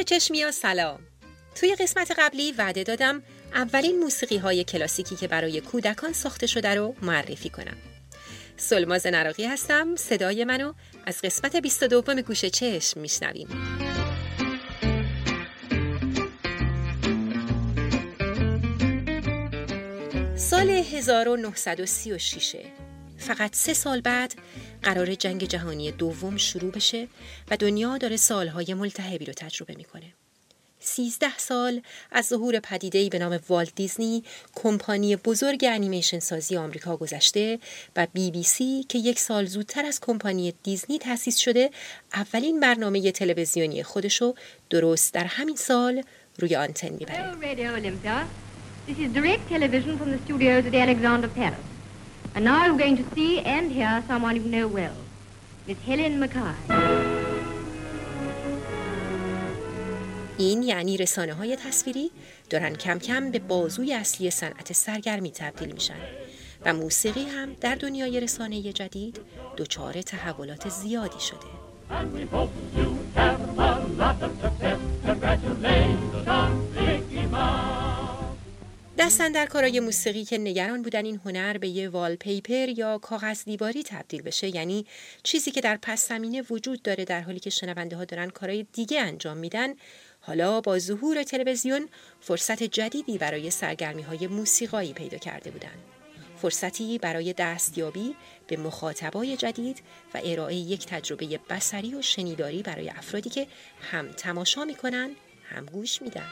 گوش چشمی سلام. توی قسمت قبلی وعده دادم اولین موسیقی های کلاسیکی که برای کودکان ساخته شده رو معرفی کنم. سلماز نراقی هستم صدای منو از قسمت 22 گوش چشم میشنویم. سال 1936 فقط سه سال بعد قرار جنگ جهانی دوم شروع بشه و دنیا داره سالهای ملتهبی رو تجربه می‌کنه. سیزده سال از ظهور پدیدهی به نام والت دیزنی کمپانی بزرگ انیمیشن سازی آمریکا گذشته و بی بی سی که یک سال زودتر از کمپانی دیزنی تأسیس شده اولین برنامه تلویزیونی خودشو درست در همین سال روی آنتن می‌بره. And now we're going to see and hear someone you know well, Miss Helen Mackay. این یعنی رسانه های تصویری دارن کم کم به بازوی اصلی صنعت سرگرمی تبدیل میشن و موسیقی هم در دنیای رسانه جدید دچار تحولات زیادی شده. دستن در کارای موسیقی که نگران بودن این هنر به یه والپیپر یا کاغذ دیواری تبدیل بشه یعنی چیزی که در پس زمینه وجود داره در حالی که شنونده ها دارن کارای دیگه انجام میدن. حالا با ظهور تلویزیون فرصت جدیدی برای سرگرمی های موسیقایی پیدا کرده بودن. فرصتی برای دستیابی به مخاطبای جدید و ارائه یک تجربه بسری و شنیداری برای افرادی که هم تماشا می‌کنن هم گوش میدن.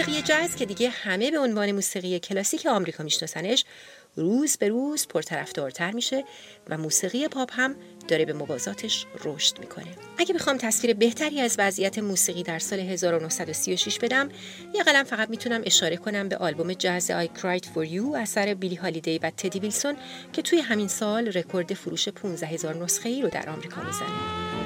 موسیقی جاز که دیگه همه به عنوان موسیقی کلاسیک آمریکا میشناسنش روز به روز پرطرفدارتر میشه و موسیقی پاپ هم داره به موازاتش رشد می‌کنه. اگه بخوام تصویر بهتری از وضعیت موسیقی در سال 1936 بدم یه قلم فقط می‌تونم اشاره کنم به آلبوم جاز I Cried For You اثر بیلی هالیدی و تدی ویلسون که توی همین سال رکورد فروش 15 هزار نسخه ای رو در آمریکا می‌زنه.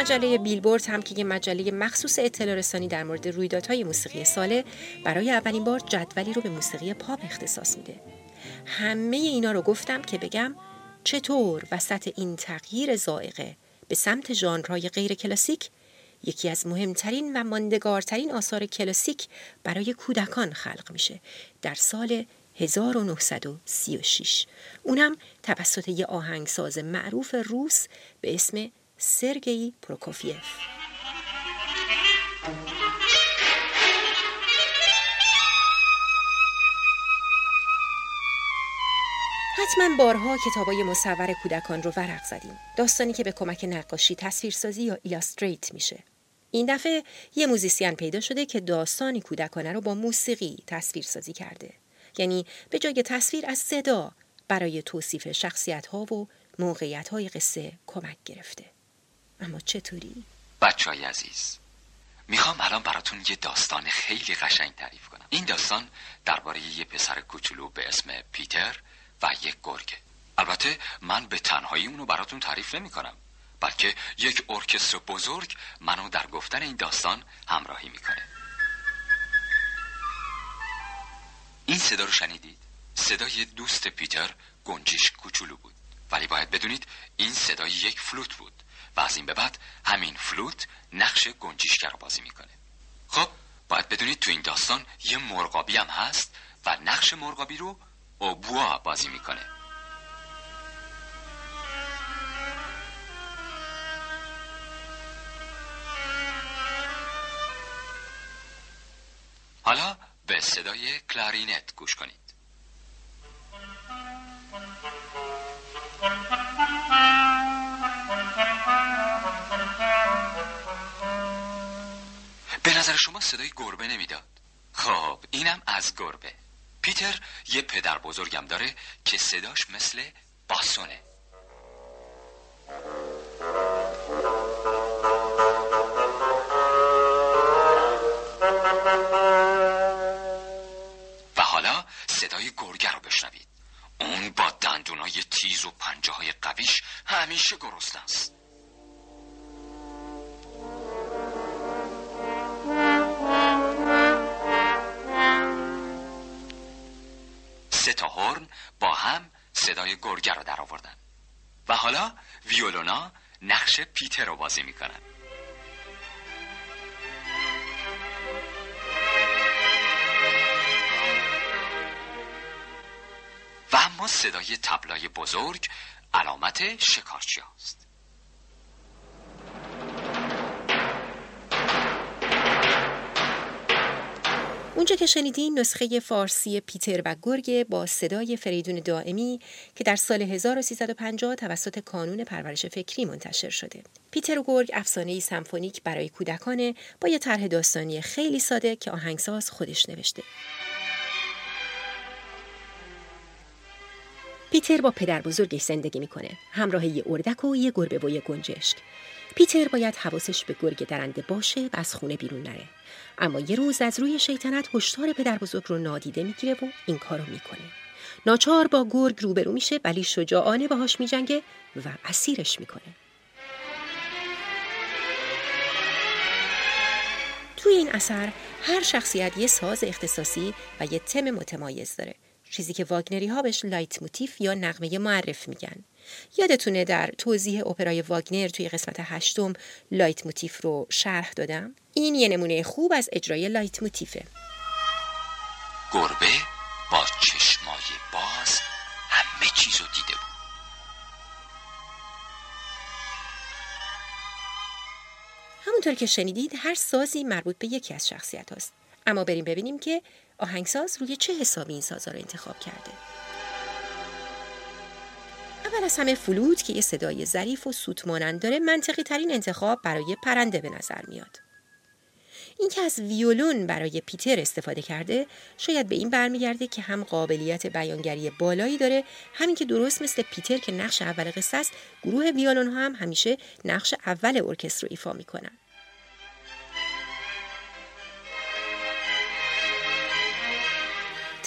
مجله بیلبورد هم که یه مجله مخصوص اطلاع رسانی در مورد رویدادهای موسیقی ساله برای اولین بار جدولی رو به موسیقی پاپ اختصاص میده. همه اینا رو گفتم که بگم چطور وسط این تغییر زائقه به سمت ژانرهای غیر کلاسیک یکی از مهمترین و ماندگارترین آثار کلاسیک برای کودکان خلق میشه در سال 1936 اونم توسط یه آهنگساز معروف روس به اسم سرگئی پروکوفیف. حتما بارها کتابای مصور کودکان رو ورق زدیم. داستانی که به کمک نقاشی تصویرسازی یا illustrate میشه. این دفعه یه موزیسین پیدا شده که داستانی کودکانه رو با موسیقی تصویرسازی کرده. یعنی به جای تصویر از صدا برای توصیف شخصیت ها و موقعیت های قصه کمک گرفته. اما چطوری؟ بچه های عزیز می‌خوام الان براتون یه داستان خیلی قشنگ تعریف کنم. این داستان درباره یه پسر کوچولو به اسم پیتر و یک گرگه البته من به تنهایی اونو براتون تعریف نمی کنم بلکه یک ارکستر بزرگ منو در گفتن این داستان همراهی می‌کنه. این صدا رو شنیدید؟ صدای دوست پیتر گنجیش کوچولو بود. ولی باید بدونید این صدای یک فلوت بود. و از این به بعد همین فلوت نقش گنجیشگر رو بازی می‌کنه. خب باید بدونید تو این داستان یه مرغابی هم هست و نقش مرغابی رو اوبوا بازی می‌کنه. حالا به صدای کلارینت گوش کنید. نظر شما صدای گربه نمی‌داد. خب اینم از گربه. پیتر یه پدر بزرگم داره که صداش مثل باسونه. صدای گرگه رو در آوردن. و حالا ویولونا نقش پیتر رو بازی می‌کنن. و اما صدای تبلای بزرگ علامت شکارچی است اونجا که شنیدین نسخه فارسی پیتر و گرگ با صدای فریدون دائمی که در سال 1350 توسط کانون پرورش فکری منتشر شده. پیتر و گرگ افسانه سمفونیک برای کودکانه با یه طرح داستانی خیلی ساده که آهنگساز خودش نوشته. پیتر با پدر بزرگش زندگی می‌کنه همراه یه اردک و یه گربه و یه گنجشک پیتر باید حواسش به گرگ درنده باشه و از خونه بیرون نره اما یه روز از روی شیطنت هشدار پدر بزرگ رو نادیده می‌گیره و این کارو می‌کنه. ناچار با گرگ روبرو میشه ولی شجاعانه باهاش میجنگه و اسیرش می‌کنه. توی این اثر هر شخصیت یه ساز اختصاصی و یه تم متمایز داره. چیزی که واگنری ها بهش لایت موتیف یا نقمه معرف میگن. یادتونه در توضیح اپرای واگنر توی قسمت هشتم لایت موتیف رو شرح دادم؟ این یه نمونه خوب از اجرای لایت موتیفه. گربه با چشمای باز همه چیز رو دیده بود. همونطور که شنیدید هر سازی مربوط به یکی از شخصیت هاست. اما بریم ببینیم که آهنگساز روی چه حسابی این سازا رو انتخاب کرده. اول از همه فلوت که یه صدای ظریف و سوت مانند داره منطقی ترین انتخاب برای پرنده به نظر میاد. این که از ویولون برای پیتر استفاده کرده شاید به این برمیگرده که هم قابلیت بیانگری بالایی داره همین که درست مثل پیتر که نقش اول قصه است گروه ویولون هم همیشه نقش اول ارکستر رو ایفا می‌کنن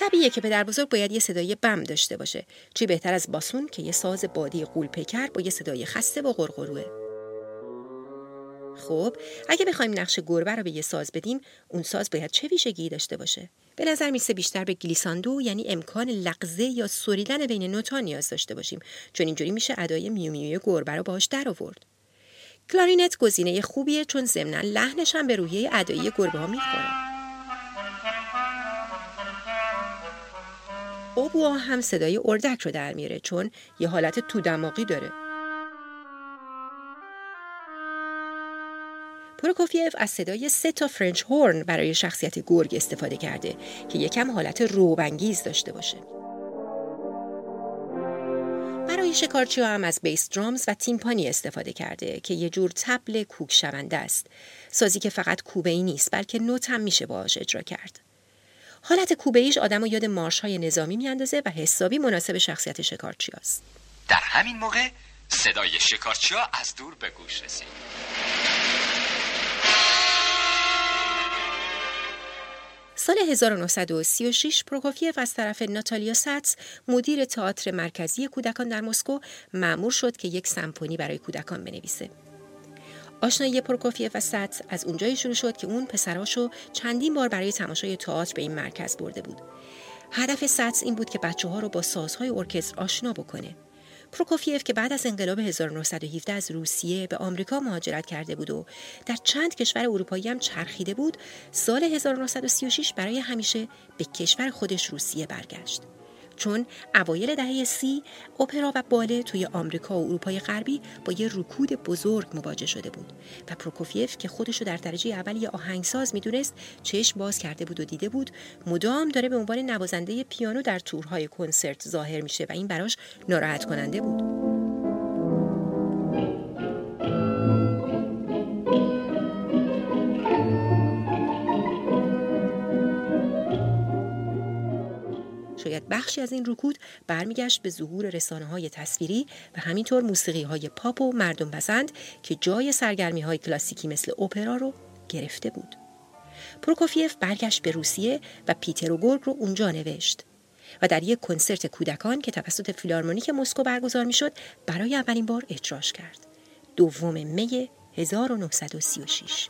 طبیعیه که پدر بزرگ باید یه صدای بم داشته باشه. چی بهتر از باسون که یه ساز بادی قول پیکر با یه صدای خسته و غرغروه. خب اگه بخوایم نقش گربه رو به یه ساز بدیم اون ساز باید چه ویژگی داشته باشه؟ به نظر می‌رسه بیشتر به گلیساندو یعنی امکان لغزه یا سریدن بین نوتا نیاز داشته باشیم. چون اینجوری میشه ادای میو گربه رو باهاش در آورد. کلارینت گزینه خوبیه چون ضمنا لحنش هم به روحیه ادایی گربه ها می‌خوره. اوبوا هم صدای اردک رو در میاره چون یه حالت تو دماغی داره. پروکوفیف از صدای سه تا French horn برای شخصیت گرگ استفاده کرده که یکم حالت رعب‌انگیز داشته باشه. برای شکارچی هم از bass drums و تیمپانی استفاده کرده که یه جور تبل کوک شونده است. سازی که فقط کوبه ای نیست بلکه نوت هم میشه باهاش اجرا کرد. حالت کوبه‌ایش آدمو یاد مارش های نظامی میاندازه و حسابی مناسب شخصیت شکارچی هست. در همین موقع صدای شکارچی ها از دور به گوش رسید. سال 1936 پروکوفیف از طرف ناتالیا ساتس مدیر تئاتر مرکزی کودکان در مسکو مأمور شد که یک سمفونی برای کودکان بنویسه. آشنایی پروکوفیف و ساتس از اونجایی شروع شد که اون پسراشو چندین بار برای تماشای تئاتر به این مرکز برده بود. هدف ساتس این بود که بچه ها رو با سازهای ارکستر آشنا بکنه. پروکوفیف که بعد از انقلاب 1917 از روسیه به آمریکا مهاجرت کرده بود و در چند کشور اروپایی هم چرخیده بود، سال 1936 برای همیشه به کشور خودش روسیه برگشت. چون اوایل دهه سی اپرا و باله توی آمریکا و اروپای غربی با یه رکود بزرگ مواجه شده بود و پروکوفیف که خودشو در درجه اول یه آهنگساز می‌دونست چشم باز کرده بود و دیده بود مدام داره به عنوان نوازنده پیانو در تورهای کنسرت ظاهر میشه و این براش ناراحت کننده بود. بخشی از این رکود برمیگشت به ظهور رسانه های تصویری و همینطور موسیقی های پاپ و مردم پسند که جای سرگرمی های کلاسیکی مثل اپرا رو گرفته بود. پروکوفیف برگشت به روسیه و پیتر و گرگ رو اونجا نوشت و در یک کنسرت کودکان که توسط فیلارمونیک مسکو برگزار می‌شد برای اولین بار اجراش کرد. دوم می 1936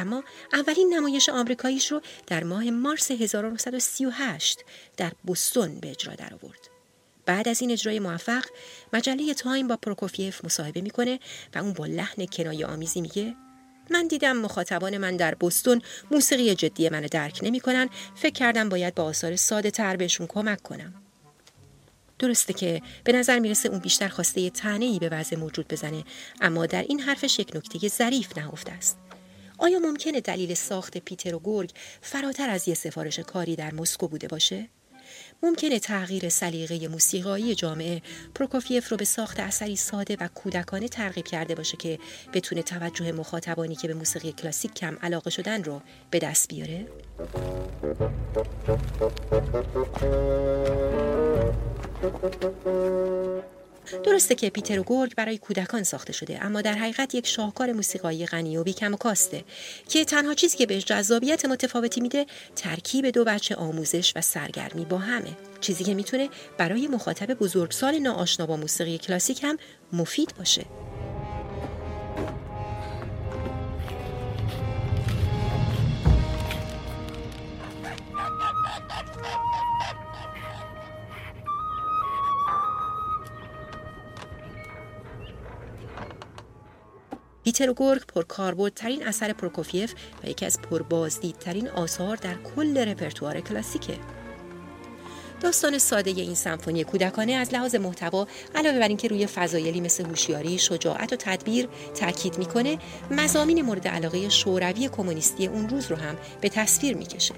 اما اولین نمایش آمریکاییش رو در ماه مارس 1938 در بوستون به اجرا درآورد. بعد از این اجرای موفق مجله تایم با پروکوفیف مصاحبه می‌کنه و اون با لحن کنایه آمیزی میگه من دیدم مخاطبان من در بستون موسیقی جدی منو درک نمی‌کنن فکر کردم باید با آثار ساده تر بهشون کمک کنم درسته که به نظر می‌رسه اون بیشتر خواسته تنه ای به وضع موجود بزنه اما در این حرفش یک نکته ظریف نهفته است آیا ممکنه دلیل ساخت پیتر و گرگ فراتر از یه سفارش کاری در مسکو بوده باشه ممکنه تغییر سلیقه موسیقایی جامعه پروکوفیف رو به ساخت اثری ساده و کودکانه ترغیب کرده باشه که بتونه توجه مخاطبانی که به موسیقی کلاسیک کم علاقه شدن رو به دست بیاره؟ درسته که پیتر و گرگ برای کودکان ساخته شده اما در حقیقت یک شاهکار موسیقایی غنی و بیکم و کاسته که تنها چیزی که بهش جذابیت متفاوتی میده ترکیب دو بچه آموزش و سرگرمی با همه. چیزی که می‌تونه برای مخاطب بزرگسال ناآشنا با موسیقی کلاسیک هم مفید باشه. پیتر و گرگ پرکاربردترین اثر پروکوفیف و یکی از پربازدیدترین آثار در کل رپرتوار کلاسیکه. داستان ساده این سمفونی کودکانه از لحاظ محتوا علاوه بر اینکه روی فضایلی مثل هوشیاری، شجاعت و تدبیر تاکید می‌کنه، مزامین مورد علاقه شوروی کمونیستی اون روز رو هم به تصویر می‌کشه.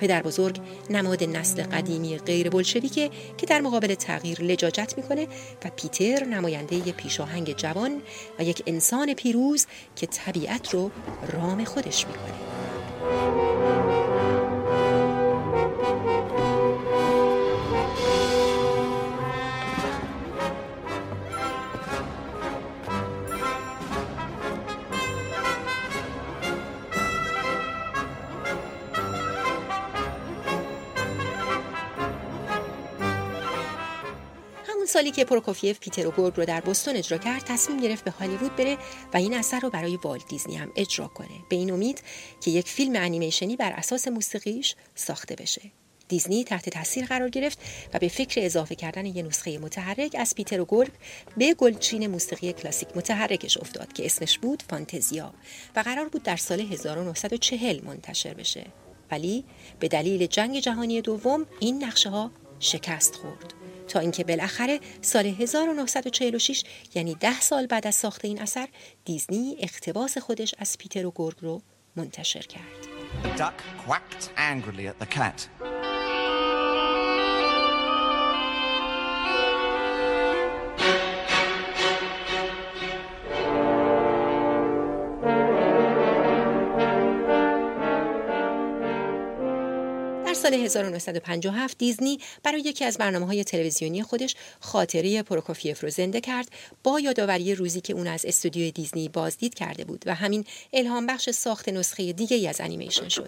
پدر بزرگ نماد نسل قدیمی غیر بلشویکه که در مقابل تغییر لجاجت می‌کنه و پیتر نماینده پیشاهنگ جوان و یک انسان پیروز که طبیعت رو رام خودش می‌کنه. سالی که پروکوفیف پیتر و گرگ رو در بستون اجرا کرد تصمیم گرفت به هالیوود بره و این اثر رو برای والت دیزنی هم اجرا کنه. به این امید که یک فیلم انیمیشنی بر اساس موسیقیش ساخته بشه. دیزنی تحت تاثیر قرار گرفت و به فکر اضافه کردن یه نسخه متحرک از پیتر و گرگ به گلچین موسیقی کلاسیک متحرکش افتاد که اسمش بود فانتزیا و قرار بود در سال 1940 منتشر بشه. ولی به دلیل جنگ جهانی دوم این نقشه ها شکست خورد. تا اینکه بالاخره سال 1946 یعنی ده سال بعد از ساخت این اثر دیزنی اقتباس خودش از پیتر و گرگ رو منتشر کرد. سال 1957 دیزنی برای یکی از برنامه های تلویزیونی خودش خاطره پروکوفیف رو زنده کرد با یادآوری روزی که اون از استودیوی دیزنی بازدید کرده بود و همین الهام بخش ساخت نسخه دیگه ای از انیمیشن شد.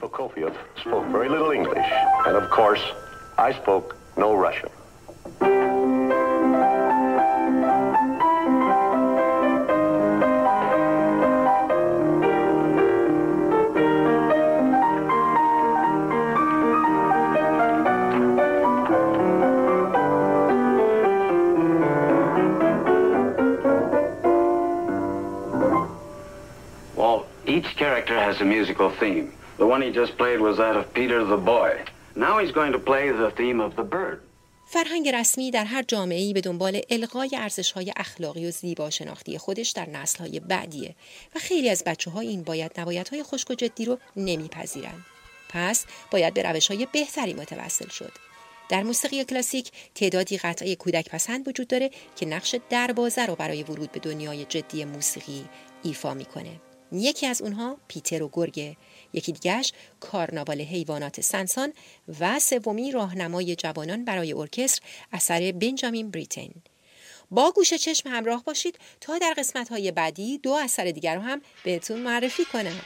Each character has a musical theme. The one he just played was that of Peter the boy. Now he's going to play the theme of the bird. فرهنگ رسمی در هر جامعه‌ای به دنبال الغای ارزش‌های اخلاقی و زیبا شناختی خودش در نسل‌های بعدیه و خیلی از بچه‌ها این باید نبایدهای خشک و جدی رو نمیپذیرن. پس باید به روش‌های بهتری متوسل شد. در موسیقی کلاسیک تعدادی قطعه کودک پسند وجود داره که نقش دروازه رو برای ورود به دنیای جدی موسیقی ایفا می‌کنه. یکی از اونها پیتر و گرگه یکی دیگرش کارناوال حیوانات سنسان و سومی راهنمای جوانان برای ارکستر اثر بنجامین بریتن. با گوش چشم همراه باشید تا در قسمت های بعدی دو اثر دیگر رو هم بهتون معرفی کنم.